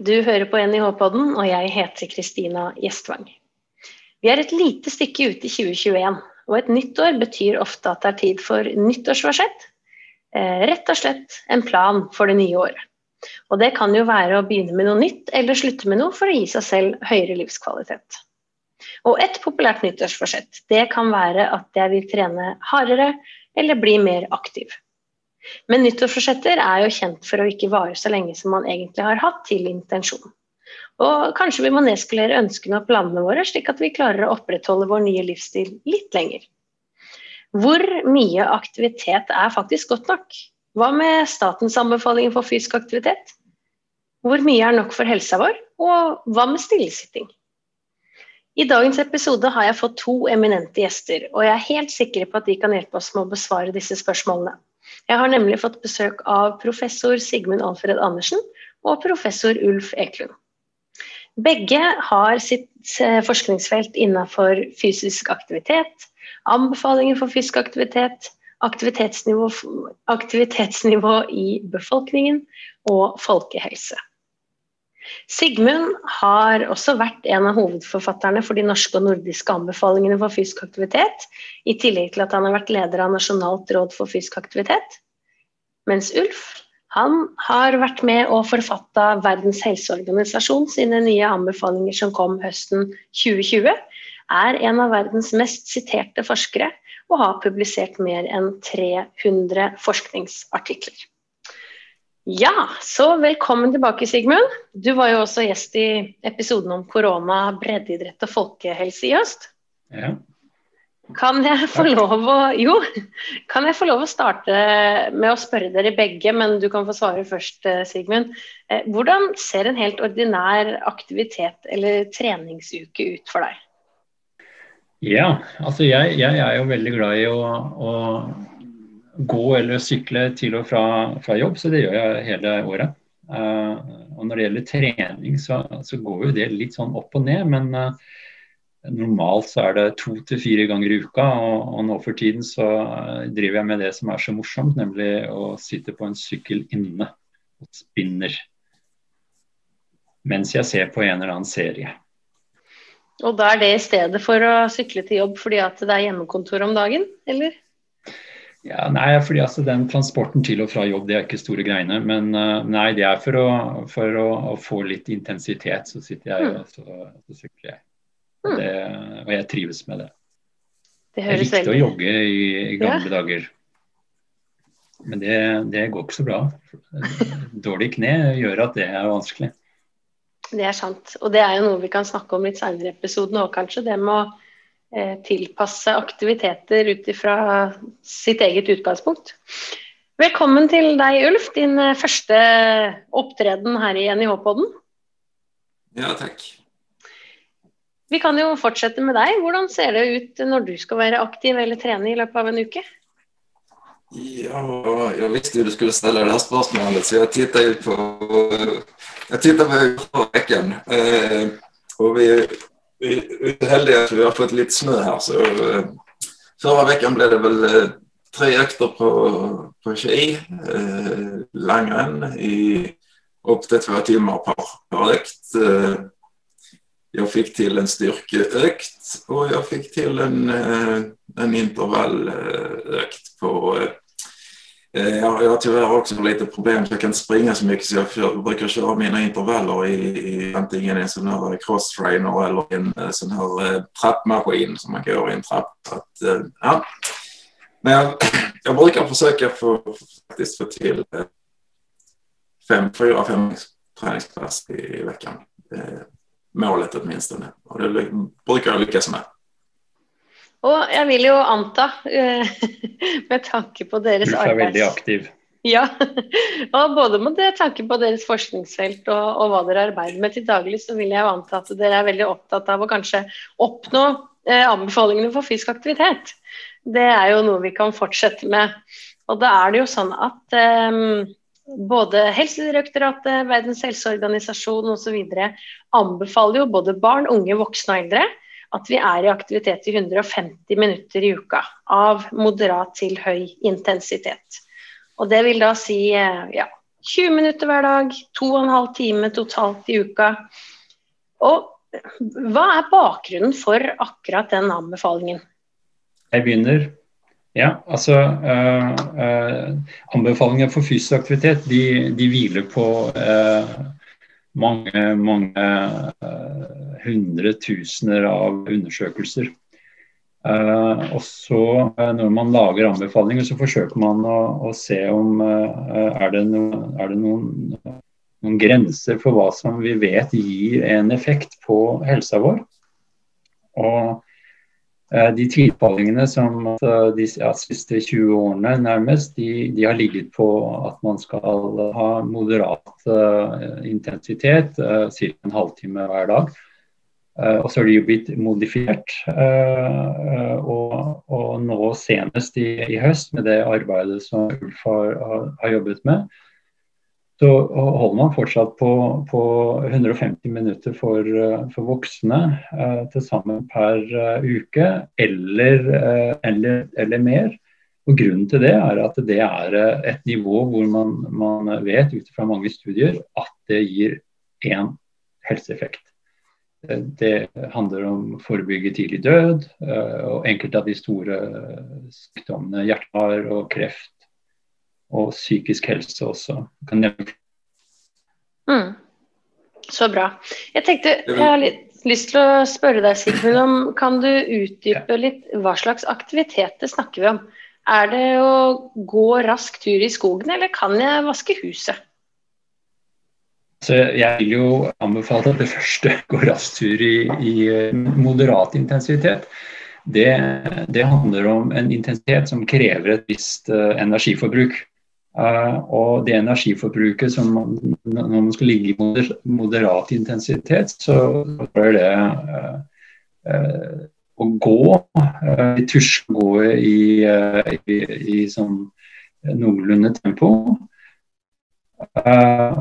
du hører på NIH-podden, og jeg heter Kristina Gjestvang. Vi er et lite stykke ute i 2021, og et nytt år betyr ofte at det er tid for nyttårsforsett. Eh, rett og slett en plan for det nye året. Og det kan jo være å begynne med noe nytt, eller slutte med noe for å gi seg selv høyere livskvalitet. Og et populært nyttårsforsett det kan være at jeg vil trene hardere eller bli mer aktiv. Men nyttårsforsetter er jo kjent for å ikke vare så lenge som man egentlig har hatt til intensjon. Og kanskje vi må nedskalere ønskene og planene våre, slik at vi klarer å opprettholde vår nye livsstil litt lenger. Hvor mye aktivitet er faktisk godt nok? Hva med statens anbefalinger for fysisk aktivitet? Hvor mye er nok for helsa vår, og hva med stillesitting? I dagens episode har jeg fått to eminente gjester, og jeg er helt sikker på at de kan hjelpe oss med å besvare disse spørsmålene. Jeg har nemlig fått besøk av professor Sigmund Alfred Andersen og professor Ulf Eklund. Begge har sitt eh, forskningsfelt innenfor fysisk aktivitet, anbefalinger for fysisk aktivitet, aktivitetsnivå, aktivitetsnivå i befolkningen og folkehelse. Sigmund har også vært en av hovedforfatterne for de norske og nordiske anbefalingene for fysisk aktivitet, i tillegg til at han har vært leder av Nasjonalt råd for fysisk aktivitet. Mens Ulf han har vært med og forfatta Verdens helseorganisasjon sine nye anbefalinger som kom høsten 2020, er en av verdens mest siterte forskere og har publisert mer enn 300 forskningsartikler. Ja, så velkommen tilbake, Sigmund. Du var jo også gjest i episoden om korona, breddeidrett og folkehelse i høst. Ja. Kan jeg få lov å Jo, kan jeg få lov å starte med å spørre dere begge, men du kan få svare først, eh, Sigmund. Eh, hvordan ser en helt ordinær aktivitet eller treningsuke ut for deg? Ja, altså jeg, jeg er jo veldig glad i å, å gå eller sykle til og fra, fra, jobb, så det gjør jeg hele året. Uh, og Når det gjelder trening, så, så, går jo det litt sånn opp og ned. Men uh, normalt så er det to til fire ganger i uka. Og, og, nå for tiden så driver jeg med det som er så morsomt, nemlig å sitte på en sykkel inne og spinner. Mens jeg ser på en eller annen serie. Og da er det i stedet for å sykle til jobb fordi at det er hjemmekontor om dagen, eller? Ja, nei, fordi altså, Den transporten til og fra jobb det er ikke store greiene. Men uh, nei, det er for, å, for å, å, få litt intensitet, så sitter jeg og så, så sykler jeg. Og, det, og, jeg trives med det. det jeg likte å jogge i, i gamle ja. dager. Men det, det, går ikke så bra. Dårlig kne gjør at det er vanskelig. Det er sant. Og det er jo noe vi kan snakke om litt senere i episoden òg, kanskje. Det med å Eh, tilpasse aktiviteter ut ifra sitt eget utgangspunkt. Velkommen til deg, Ulf. Din eh, første opptreden her i NIH-podden. Ja, takk. Vi kan jo fortsette med deg. Hvordan ser det ut når du skal være aktiv eller trene i løpet av en uke? Ja, jeg visste jo du skulle stille det spørsmålet, så jeg tittet på Jeg tittet på uken. Eh, og vi vi er heldige at vi har fått litt snø her. så uh, Forrige uka ble det vel uh, tre økter på, på ski. Uh, langrenn i opptil två timer per, per økt. Uh, jeg fikk til en styrkeøkt, og jeg fikk til en, en intervalløkt på Eh, jag, jag har tyvärr också lite problem, jag kan inte springa så mycket så jag, jag brukar köra intervaller i, i antingen en här crosstrainer eller en sånn sån här eh, trappmaskin som man går i en trapp. Att, eh, ja. Men jag, jag, brukar försöka få, faktiskt få till eh, fem, fyra, fem träningspass i, i veckan. Eh, målet åtminstone. Och det brukar jag lyckas med. Og jeg vil jo anta, eh, med tanke på deres arbeids... Du er veldig aktiv. Ja, og både med tanke på deres forskningsfelt og, og, hva dere arbeider med til daglig, så vil jeg jo anta at dere er veldig opptatt av å kanskje oppnå eh, anbefalingene for fysisk aktivitet. Det er jo noe vi kan fortsette med. Og da er det jo sånn at eh, både Helsedirektoratet, Verdens helseorganisasjon osv. anbefaler jo både barn, unge, voksne og eldre at vi er i aktivitet i 150 minutter i uka av moderat til høy intensitet. Og Det vil da si eh, ja, 20 minutter hver dag, 2,5 timer totalt i uka. Og hva er bakgrunnen for akkurat den anbefalingen? Jeg begynner. Ja, altså øh, øh, Anbefalingene for fysisk aktivitet de, de hviler på uh, mange, mange hundretusener av undersøkelser. Uh, og så uh, Når man lager anbefalinger, så forsøker man å, å se om uh, er det, no, er det noen, noen, grenser for hva som vi vet gir en effekt på helsa vår. Og de tilfallingene som de ja, siste 20 årene nærmest, de, de, har ligget på at man skal ha moderat intensitet, ca. en halvtime hver dag. Uh, og så er de jo blitt modifiert. Eh, og, og, nå senest i, i, høst, med det arbeidet som Ulf har, har, jobbet med, så holder man fortsatt på, på 150 minutter for, for voksne eh, til sammen per uke, eller, eller, eller, mer. Og Grunnen til det er at det er et nivå hvor man, man vet ut fra mange studier at det gir én helseeffekt. Det handler om å forebygge tidlig død eh, og enkelte av de store sykdommene, hjertear og kreft. Og psykisk helse også. Mm. Så bra. Jeg tenkte, jeg har litt lyst til å spørre deg, Sigmund, om kan du utdype litt hva slags aktiviteter snakker vi om? Er det å gå rask tur i skogen, eller kan jeg vaske huset? Så jeg vil jo anbefale at det første går rask tur i, i, eh, moderat intensitet. Det, det, handler om en intensitet som krever et visst uh, energiforbruk. Uh, og det energiforbruket som når man skal ligge i moder, moderat intensitet, så er det uh, å gå, uh, tusje gå i, i, i sånn noenlunde tempo. Uh,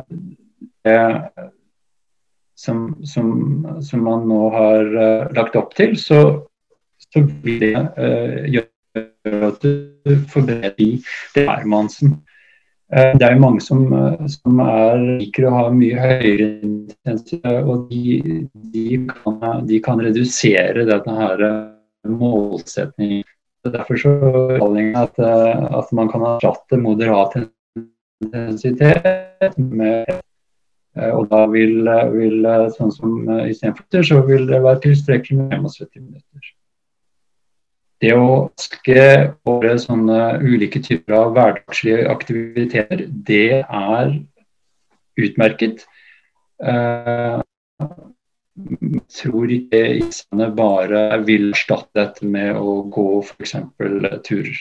som, som, som, man nå har lagt opp til, så, så vil det gjøre at du forbedrer hvermannsen. Uh, det er jo mange som, som er, liker å ha mye høyere intensitet, og de, de, kan, de kan redusere denne her målsetningen. Derfor så at, at man kan ha erstatte moderat intensitet med Eh, og da vil, eh, vil eh, sånn som istedenfor så vil det være tilstrekkelig med 75 minutter. Det å ønske våre sånne ulike typer av hverdagslige aktiviteter, det er utmerket. Jeg tror ikke isene bare vil erstatte dette med å gå f.eks. turer.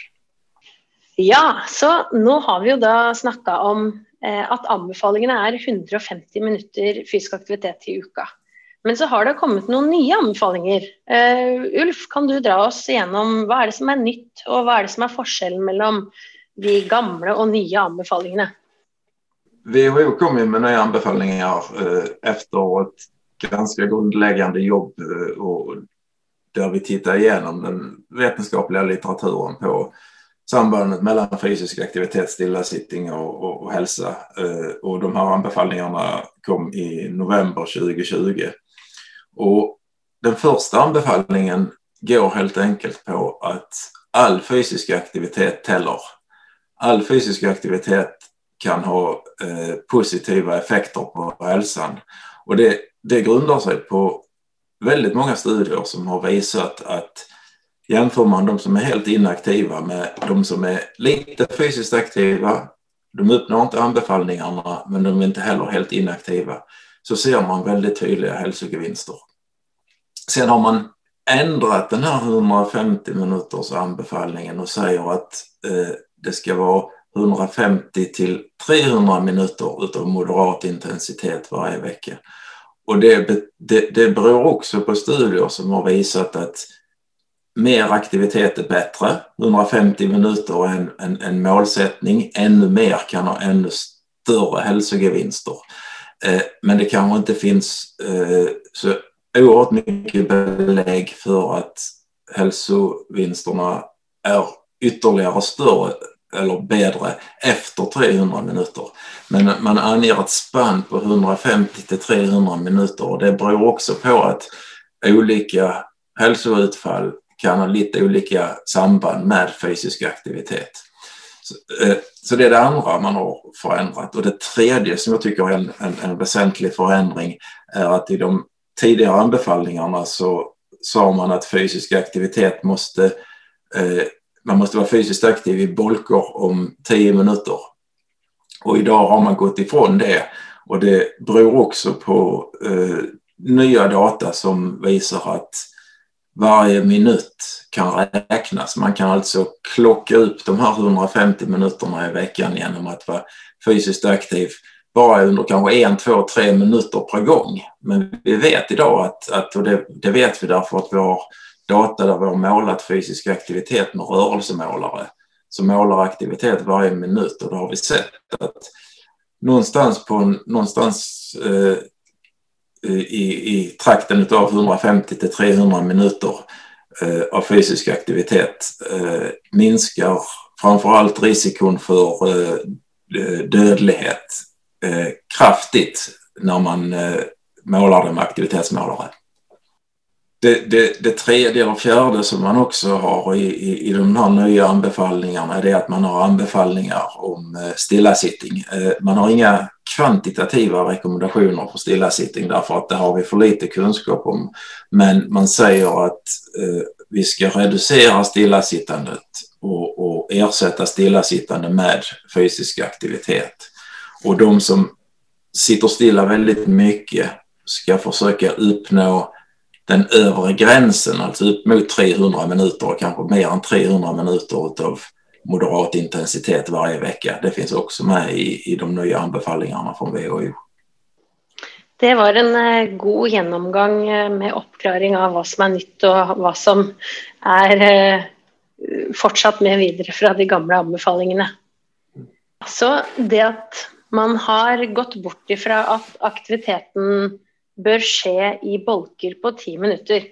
Ja, så nå har vi jo da snakka om Eh, at anbefalingene er 150 minutter fysisk aktivitet i uka. Men så har det kommet noen nye anbefalinger. Uh, Ulf, kan du dra oss igjennom hva er det som er nytt, og hva er det som er forskjellen mellom de gamle og nye anbefalingene? Vi har jo kommet med nye anbefalinger uh, etter et ganske grunnleggende jobb uh, der vi tittet gjennom den vitenskapelige litteraturen på sambandet mellom fysisk aktivitet, stillesitting og, og, og hälsa. Uh, og de her anbefalingene kom i november 2020. Och den första anbefalingen går helt enkelt på att all fysisk aktivitet teller. All fysisk aktivitet kan ha eh, positiva effekter på hälsan. Och det, det grundar sig på väldigt många studier som har visat att Jämför man de som är helt inaktiva med de som är lite fysiskt aktiva, de uppnår inte anbefallningarna men de är inte heller helt inaktiva, så ser man väldigt tydliga hälsogevinster. Sen har man ändrat den här 150 minuters anbefallningen och säger att eh, det ska vara 150 till 300 minuter utav moderat intensitet varje vecka. Och det, det, det beror också på studier som har visat att mer aktivitet är bättre. 150 minuter är en, en, en målsättning. Ännu mer kan ha ännu större hälsogevinster. Eh, men det kanske inte finns eh, så oerhört mycket belägg för att hälsovinsterna är ytterligare större eller bedre efter 300 minuter. Men man anger ett spann på 150 till 300 minuter och det beror också på att olika hälsoutfall kan ha lite olika samband med fysisk aktivitet. Så, eh, så det är det andra man har förändrat. Och det tredje som jag tycker är en, en, en väsentlig förändring är att i de tidigare anbefallningarna så sa man att fysisk aktivitet måste, eh, man måste vara fysiskt aktiv i bolker om 10 minuter. Och idag har man gått ifrån det och det beror också på eh, nya data som visar att varje minut kan räknas. Man kan alltså klocka upp de här 150 minuterna i veckan genom att vara fysiskt aktiv bara under kanske en, två, tre minuter per gång. Men vi vet idag att, att och det, det vet vi därför att vi har data där vi har målat fysisk aktivitet med rörelsemålare som målar aktivitet varje minut och då har vi sett att någonstans på någonstans eh, i, i trakten av 150 till 300 minuter eh, av fysisk aktivitet eh, minskar framförallt risikon för eh, dödlighet eh, kraftig når man eh, måler det med aktivitetsmålere. Det, det, det, tredje og fjärde som man også har i, i, i de här nya anbefallningarna är at man har anbefalinger om eh, stillasittning. Eh, man har inga kvantitativa rekommendationer for stillasitting, derfor at det har vi for lite kunskap om. Men man sier at eh, vi skal redusere stillasittandet og, og erstatte stillasittande med fysisk aktivitet. Och de som sitter stilla väldigt mycket ska försöka uppnå den övre gränsen, alltså upp mot 300 minuter och kanske mer än 300 minuter av moderat intensitet varje vecka. Det finns också med i, i de nya anbefalingarna från WHO. Det var en uh, god gjennomgang uh, med oppklaring av hva som er nytt og hva som er uh, fortsatt med videre fra de gamle anbefalingene. Så det at man har gått bort ifra at aktiviteten bør skje i bolker på ti minutter,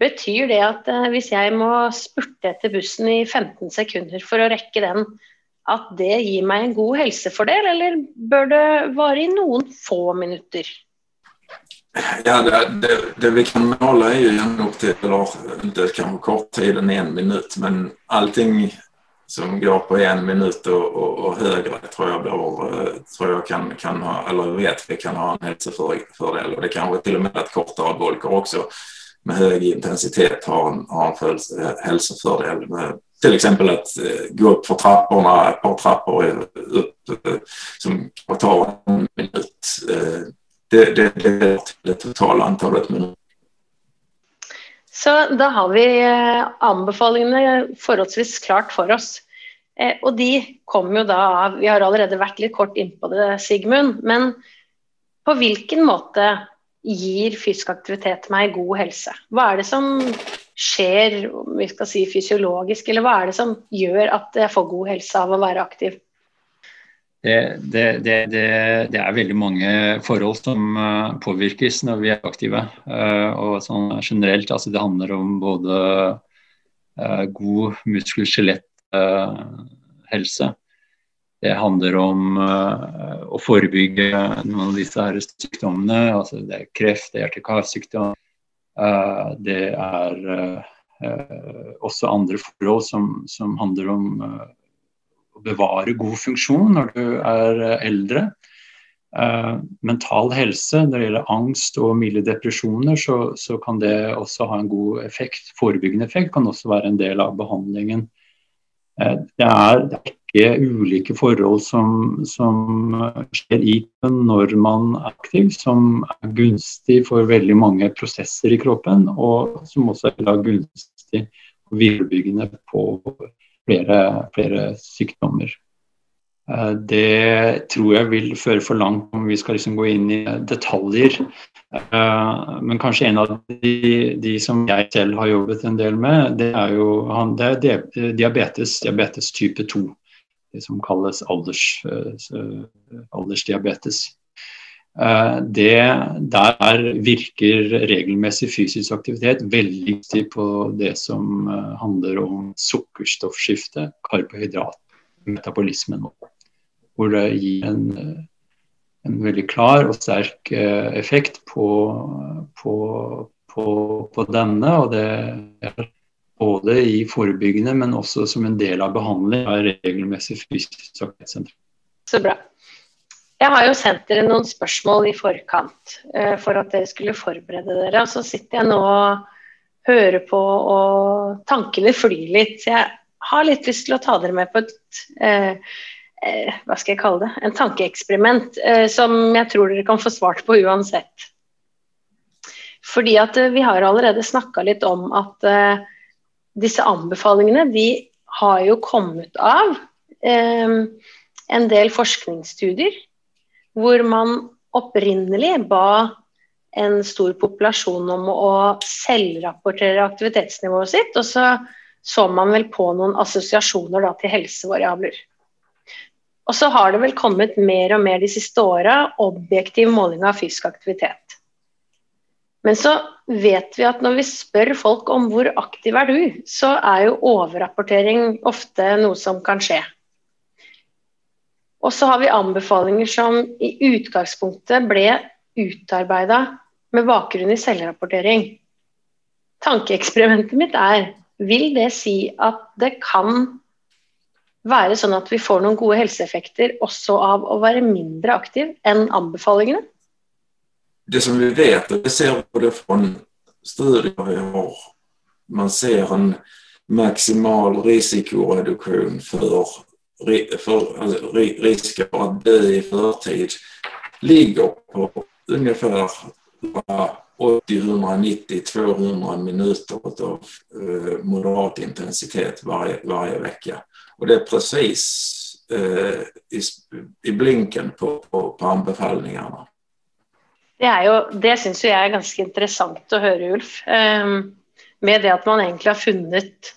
betyr det at hvis jeg må spurte etter bussen i 15 sekunder for å rekke den, at det gir meg en god helsefordel, eller bør det vare i noen få minutter? Ja, det, det, det, vi kan måle er jo gärna upp till, eller inte kanske kort tid enn en minutt, men allting som går på en minut och, och, och högre tror jag, blir, tror jag kan, kan ha, eller vet vi kan ha en hälsofördel. Och det kanske till och med att kortare bolkar också med hög intensitet har en, har en hälsofördel. Till exempel att eh, gå upp för trapporna, ett par trappor upp eh, som tar en minut. Eh, det, det, det det totala antalet minuter. Så da har vi eh, anbefalingene forholdsvis klart for oss. Eh, og de kommer jo da av Vi har allerede vært litt kort innpå det, Sigmund. Men på hvilken måte gir fysisk aktivitet meg god helse? Hva er det som skjer vi skal si fysiologisk, eller hva er det som gjør at jeg får god helse av å være aktiv? Det, det, det, det, er veldig mange forhold som uh, påvirkes når vi er aktive. Uh, og sånn generelt, altså Det handler om både uh, god muskel-skjelett-helse. det handler om å forebygge noen av disse her sykdommene. altså Det er kreft, det er hjerte-karsykdom. det er også andre forhold som, som handler om bevare god funksjon når du er eh, eldre. Uh, mental helse, når det gjelder angst og milde depresjoner, så, så, kan det også ha en god effekt. Forebyggende effekt kan også være en del av behandlingen. Uh, det, er, det, er, ikke ulike forhold som, som skjer i kroppen når man er aktiv, som er gunstig for veldig mange prosesser i kroppen, og som også er gunstig og viderebyggende på flere, flere sykdommer. Eh, det tror jeg vil føre for langt om vi skal liksom gå inn i detaljer. Eh, men kanskje en av de, de, som jeg selv har jobbet en del med, det er jo det er diabetes, diabetes type 2. Det som kalles alders, eh, aldersdiabetes. Eh, det, der virker regelmessig fysisk aktivitet veldig viktig på det som eh, handler om sukkerstoffskifte, karbohydrat, metabolismen. Hvor det gir en, en veldig klar og sterk effekt på, på, på, på denne. Og det er både i forebyggende, men også som en del av behandling av regelmessig fysisk aktivitet Så bra. Jeg har jo sendt dere noen spørsmål i forkant uh, for at dere skulle forberede dere. Og så sitter jeg nå og hører på, og tankene flyr litt. Så jeg har litt lyst til å ta dere med på et eh, eh, hva skal jeg kalle det, en tankeeksperiment som jeg tror dere kan få svart på uansett. Fordi at vi har allerede snakka litt om at disse anbefalingene de har jo kommet av eh, en del forskningsstudier hvor man opprinnelig ba en stor populasjon om å selvrapportere aktivitetsnivået sitt, og så så man vel på noen assosiasjoner da, til helsevariabler. Og så har det vel kommet mer og mer de siste åra objektiv måling av fysisk aktivitet. Men så vet vi at når vi spør folk om hvor aktiv er du, så er jo overrapportering ofte noe som kan skje. Og så har vi anbefalinger som i utgangspunktet ble utarbeida med bakgrunn i selvrapportering. Tankeeksperimentet mitt er vil det si at det kan være sånn at vi får noen gode helseeffekter også av å være mindre aktiv enn anbefalingene? det som vi vet, og det ser både fra studier vi har, man ser en maksimal risikoreduksjon för, för alltså, risken att dö i förtid ligger på ungefär 80, 190, 200 minuter av eh, moderat intensitet varje, varje vecka. Och det är precis eh, i, i, blinken på, på, på anbefalningarna. Det, er jo, det syns jeg er ganske interessant å høre, Ulf. Eh, med det at man egentlig har funnet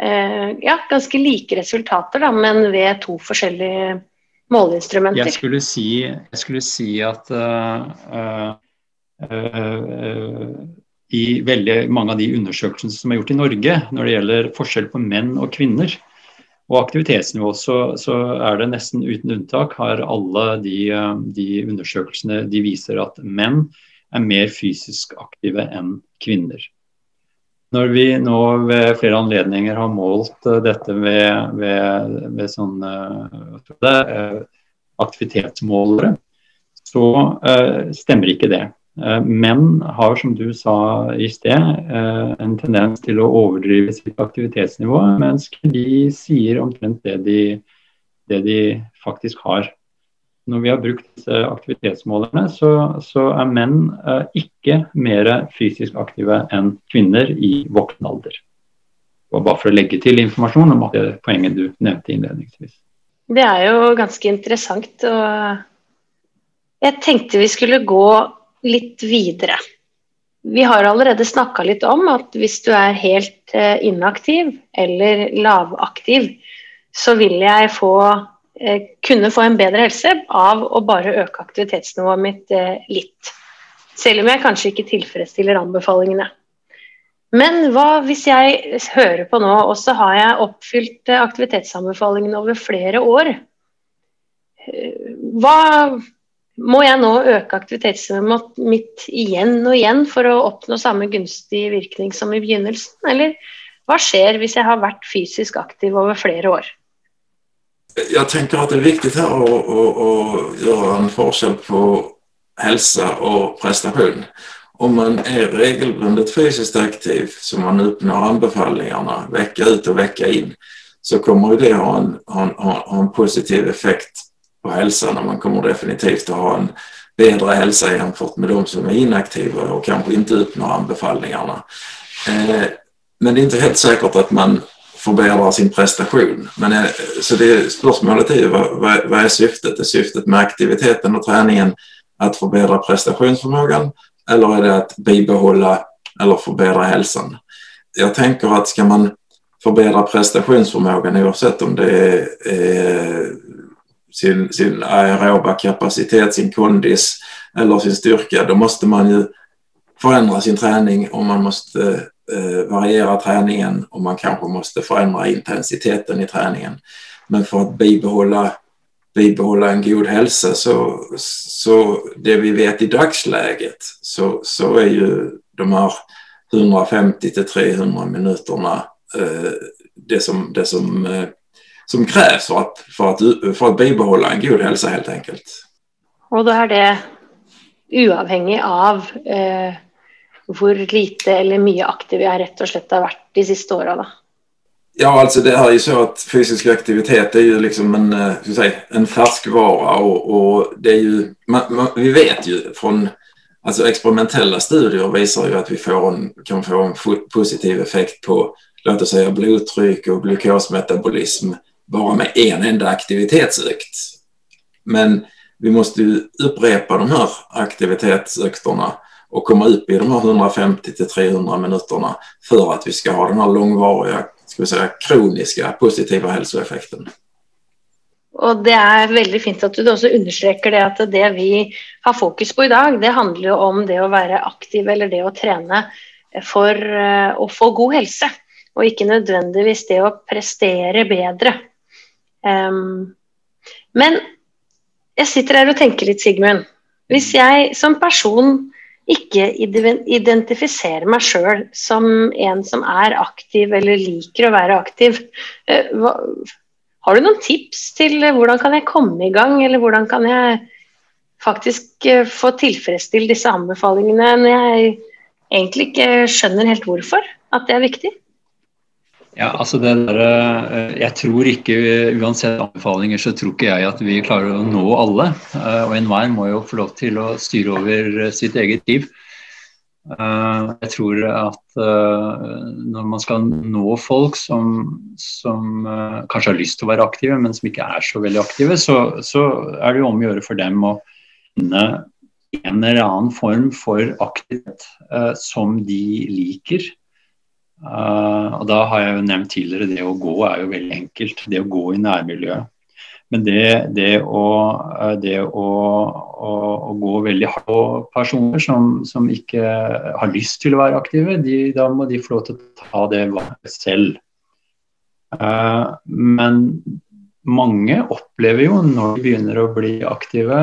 ja, ganske like resultater, da, men ved to forskjellige måleinstrumenter. Jeg skulle si, jeg skulle si at uh, uh, i veldig mange av de undersøkelsene som er gjort i Norge når det gjelder forskjell på menn og kvinner, og aktivitetsnivå så, så, er det nesten uten unntak har alle de, de, undersøkelsene de viser at menn er mer fysisk aktive enn kvinner. Når vi nå ved flere anledninger har målt eh, dette ved, ved, ved sånne det, eh, aktivitetsmålere, så uh, stemmer ikke det. Uh, menn har, som du sa i sted, uh, en tendens til å overdrive sitt aktivitetsnivå, mens de sier omtrent det de, det de faktisk har. Når vi har brukt disse aktivitetsmålerne, så, så er menn eh, ikke mer fysisk aktive enn kvinner i voksen alder. Og bare for å legge til informasjon om det poenget du nevnte innledningsvis. Det er jo ganske interessant. og Jeg tenkte vi skulle gå litt videre. Vi har allerede snakka litt om at hvis du er helt eh, inaktiv eller lavaktiv, så vil jeg få, eh, kunne få en bedre helse av å bare øke aktivitetsnivået mitt eh, litt. Selv om jeg kanskje ikke tilfredsstiller anbefalingene. Men hva hvis jeg hører på nå, og så har jeg oppfylt aktivitetsanbefalingene over flere år? Hva, må jeg nå øke aktivitetsnivået mitt igjen og igjen for å oppnå samme gunstige virkning som i begynnelsen, eller hva skjer hvis jeg har vært fysisk aktiv over flere år? Jeg tenker at det er viktig her å, å, å gjøre en forskjell på helse og prestasjon. Om man er regelbundet fysisk aktiv, så man oppnår anbefalingene uke ut og uke inn, så kommer det ha en, ha, ha en positiv effekt på hälsan når man kommer definitivt å ha en bedre hälsa jämfört med de som er inaktive og kanskje ikke uppnår anbefalingene. Eh, men det er ikke helt sikkert at man förbättrar sin prestation. Men, eh, så det, spörsmålet är vad, vad, vad är syftet? Är syftet med aktiviteten och träningen att förbättra prestationsförmågan eller är det att bibehålla eller förbättra hälsan? Jag tänker att ska man förbättra prestationsförmågan oavsett om det är, är sin, sin aeroba kapacitet, sin kondis eller sin styrka, då måste man ju förändra sin träning och man eh, variera träningen och man kanske måste förändra intensiteten i träningen. Men för att bibehålla, bibehålla en god hälsa så, så det vi vet i dagsläget så, så är ju de här 150 till 300 minuterna eh, det som, det som, eh, som krävs för att, för, att, för att bibehålla en god hälsa helt enkelt. Och då är det uavhengig av eh, hvor lite eller mye aktiv jeg rett og slett har vært de siste åra? Ja, altså det er jo så at fysisk aktivitet er jo liksom en, eh, säga, en färskvara Og, og, det er jo man, man, vi vet jo fra altså experimentella studier viser jo at vi en, kan få en positiv effekt på la oss si, blodtrykk og glukosmetabolism bare med en enda aktivitetsøkt. Men vi måste ju upprepa de här aktivitetsökterna och komma upp i de här 150 till 300 minuterna för att vi ska ha den här långvariga, ska vi säga, kroniska positiva hälsoeffekten. Og Det er veldig fint at du også understreker det at det vi har fokus på i dag, det handler jo om det å være aktiv eller det å trene for å få god helse. Og ikke nødvendigvis det å prestere bedre. Um, men jeg sitter her og tenker litt, Sigmund. Hvis jeg som person ikke identifisere meg sjøl som en som er aktiv eller liker å være aktiv. Eh, hva, har du noen tips til hvordan kan jeg komme i gang, eller hvordan kan jeg faktisk eh, få tilfredsstilt disse anbefalingene når jeg egentlig ikke skjønner helt hvorfor at det er viktig? Ja, altså det der, eh, Jeg tror ikke, uansett anbefalinger, så tror ikke jeg at vi klarer å nå alle. Eh, og enhver må jo få lov til å styre over sitt eget liv. Eh, jeg tror at når man skal nå folk som, som kanskje har lyst til å være aktive, men som ikke er så veldig aktive, så, så er det jo om å gjøre for dem å finne en eller annen form for aktivitet som de liker Uh, og da har jeg jo nevnt tidligere det å gå er jo veldig enkelt. Det å gå i nærmiljøet. Men det, det, å, eh, det å, å, å, gå veldig hardt på personer som, som, ikke har lyst til å være aktive, de, da må de få lov til å ta det selv. Uh, men mange opplever jo når de begynner å bli aktive,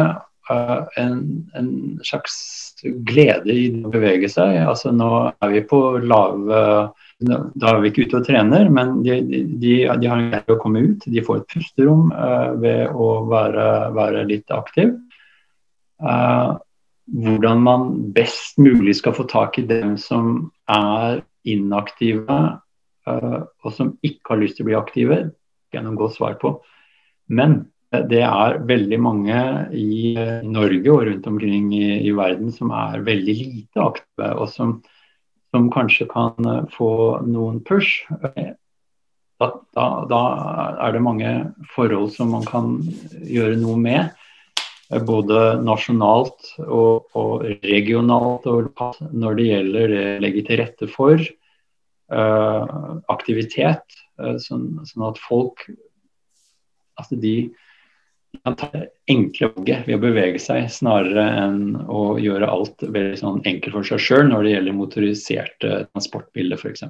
uh, en, en, slags glede i å bevege seg. Altså Nå er vi på lave da er vi ikke ute og trener, men de, de, de har en greie å komme ut. De får et pusterom uh, ved å være, være litt aktiv. Uh, hvordan man best mulig skal få tak i dem som er inaktive uh, og som ikke har lyst til å bli aktive, gjennom godt svar på. Men det er veldig mange i Norge og rundt omkring i, i verden som er veldig lite aktive, og som som kanskje kan eh, få noen push, da, da, da, er det mange forhold som man kan gjøre noe med. Eh, både nasjonalt og, og regionalt og når det gjelder det å legge til rette for uh, aktivitet. Uh, sånn, sånn, at folk altså de, kan det enkle valget ved å bevege seg, snarere enn å gjøre alt veldig sånn enkelt for seg sjøl når det gjelder motoriserte transportbiler f.eks.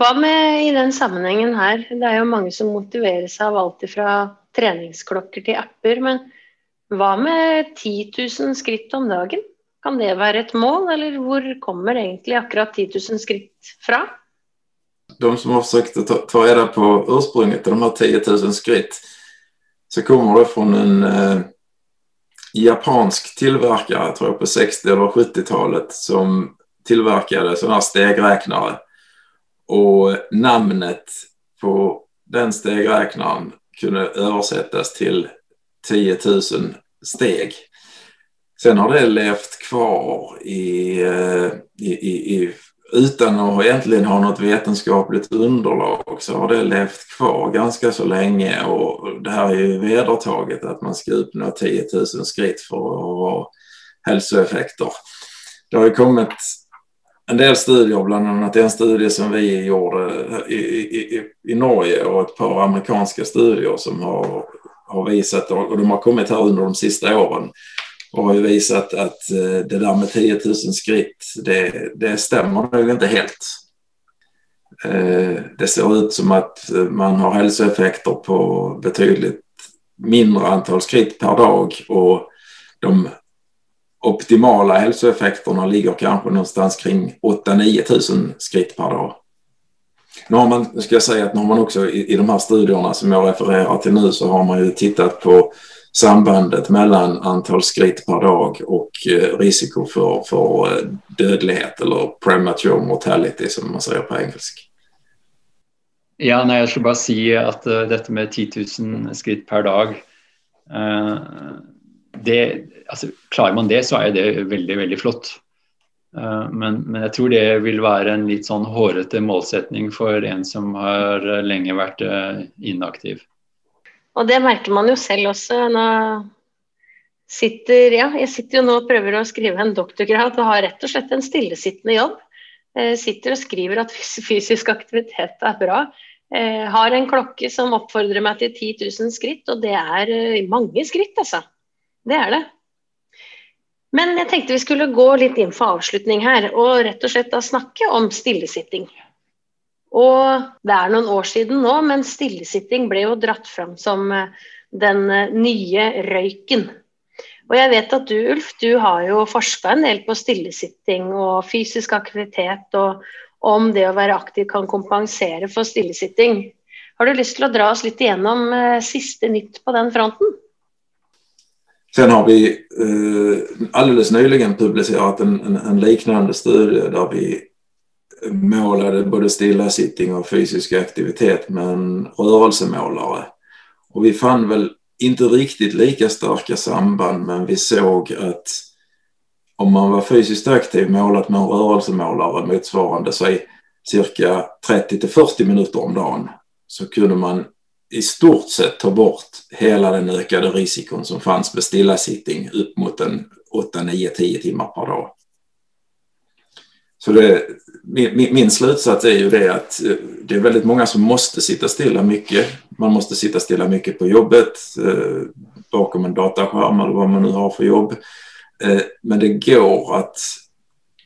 Hva med i den sammenhengen her, det er jo mange som motiveres av alt fra treningsklokker til apper, men hva med 10 000 skritt om dagen? Kan det være et mål, eller hvor kommer egentlig akkurat 10 000 skritt fra? De som har forsøkt ta, ta reda på ursprunget til de har 10 000 skritt så kommer det från en eh, japansk tillverkare, tror jeg, på 60 eller 70-talet, som tillverkade sådana här stegräknare. Och namnet på den stegräknaren kunde översättas till 10 000 steg. Sen har det levt kvar i, eh, i, i, i utan att egentligen ha något vetenskapligt underlag så har det levt kvar ganska så länge och det här är ju vedertaget att man ska uppnå 10 000 skritt för att ha hälsoeffekter. Det har ju kommit en del studier, bland annat en studie som vi gjorde i, i, i Norge och ett par amerikanska studier som har, har visat, och de har kommit här under de sista åren, och har ju visat att eh, det där med 10 000 skritt, det, det stämmer nog inte helt. Det ser ut som att man har hälsoeffekter på betydligt mindre antal skritt per dag och de optimala hälsoeffekterna ligger kanske någonstans kring 8-9 000 skritt per dag. Nu har man, ska jag säga att nu har man också i, i de här studierna som jag refererar till nu så har man ju tittat på sambandet mellan antal skritt per dag och eh, risiko för, för eh, dödlighet eller premature mortality som man sier på engelsk? Ja, nei, jeg skulle bare si at uh, dette med 10 000 skritt per dag uh, det, altså, Klarer man det, så er det veldig, veldig flott. Men, men, jeg tror det vil være en litt sånn hårete målsetning for en som har lenge vært inaktiv. Og det merker man jo selv også. Nå sitter, ja, jeg sitter jo nå og prøver å skrive en doktorgrad og har rett og slett en stillesittende jobb. sitter og skriver at fysisk aktivitet er bra. Eh, har en klokke som oppfordrer meg til 10 000 skritt, og det er eh, mange skritt, altså. Det er det. Men jeg tenkte vi skulle gå litt inn for avslutning her, og rett og slett da snakke om stillesitting. Og det er noen år siden nå, men stillesitting ble jo dratt fram som eh, den eh, nye røyken. Og jeg vet at du, Ulf, du har jo forska en del på stillesitting og fysisk aktivitet, og, om det å være aktiv kan kompensere for stillesitting. Har du lyst til å dra oss litt igjennom eh, siste nytt på den fronten? Sen har vi eh, alldeles nyligen publicerat en, en, en, liknande studie där vi målade både stillasitting och fysisk aktivitet med en rörelsemålare. Vi fann väl inte riktigt lika starka samband men vi såg att om man var fysiskt aktiv målat med en rörelsemålare motsvarande sig cirka 30 till 40 minuter om dagen så kunde man i stort sett ta bort hela den ökade risikon som fanns med stillasitting upp mot en 8, 9, 10 timmar per dag. Så det, min, min, slutsats är ju det att eh, det är väldigt många som måste sitta stilla mycket. Man måste sitta stilla mycket på jobbet, eh, bakom en dataskärm eller vad man nu har för jobb. Eh, men det går att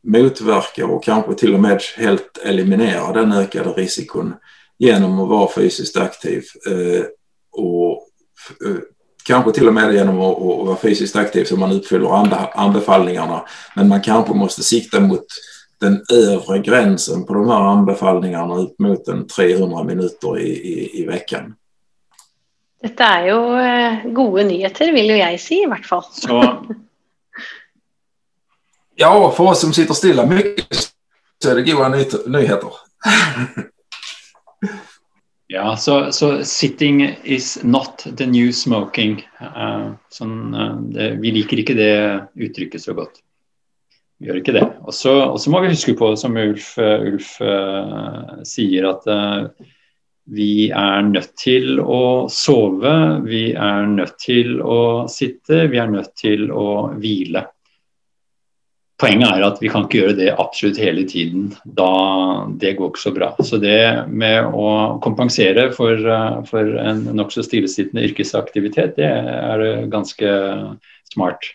motverka och kanske till och med helt eliminera den ökade risikon genom att vara fysiskt aktiv eh, och eh, kanske till och med genom att, vara fysiskt aktiv så man uppfyller anbefallningarna. Men man kanske måste sikta mot den övre gränsen på de här anbefallningarna upp mot en 300 minuter i, i, i veckan. Dette er jo gode nyheter, vil jo jeg si, i hvert fall. Så Ja, för oss som sitter stilla mycket så är det goda ny nyheter. ja, så, så, sitting is not the new smoking. Uh, sånn, uh, det, vi liker ikke det uttrykket så godt. Gjør ikke det. Og så må vi huske på, som Ulf, uh, sier, at vi er nødt til å sove, vi er nødt til å sitte, vi er nødt til å hvile. Poenget er at vi kan ikke gjøre det absolutt hele tiden. Da, det går ikke så bra. Så det med å kompensere for, eh, for en nokså stillesittende yrkesaktivitet, det er ganske smart.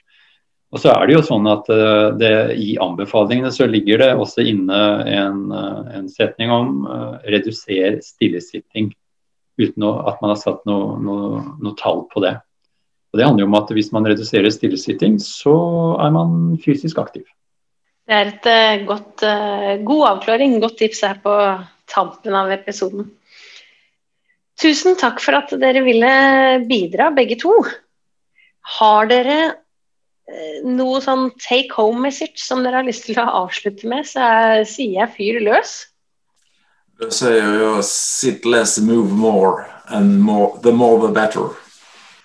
Og så er det jo sånn at eh, det, I anbefalingene så ligger det også inne en, eh, en setning om uh, reduser stillesitting, uten at man har satt noe, noe, noe, tall på det. Og Det handler jo om at hvis man reduserer stillesitting, så er man fysisk aktiv. Det er et uh, godt, uh, god avklaring, godt tips her på tampen av episoden. Tusen takk for at dere ville bidra, begge to. Har dere noe sånn take home message som dere har lyst til å avslutte med, så jeg, sier jeg fyr løs. Da sier jeg sit less, move more, and more, the more the better.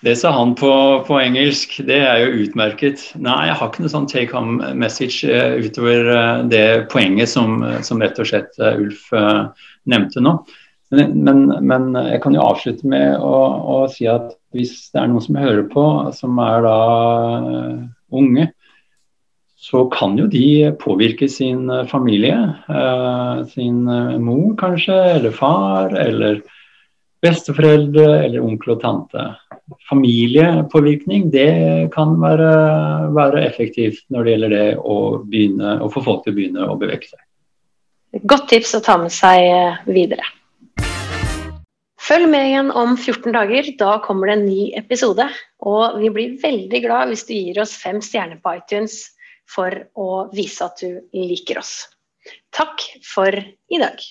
Det sa han på, på, engelsk. Det er jo utmerket. Nei, jeg har ikke noe sånn take home message uh, utover uh, det poenget som, som, rett og slett Ulf nevnte nå. Men, men, men, jeg kan jo avslutte med å, å, si at hvis det er noen som hører på, som er da unge, så kan jo de påvirke sin familie. sin mor kanskje, eller far, eller besteforeldre, eller onkel og tante familiepåvirkning det kan være, være, effektivt når det gjelder det å, begynne, å få folk til å begynne å bevege seg. Godt tips å ta med seg eh, videre. Følg med igjen om 14 dager. Da kommer det en ny episode. Og vi blir veldig glad hvis du gir oss fem stjerner på iTunes for å vise at du liker oss. Takk for i dag.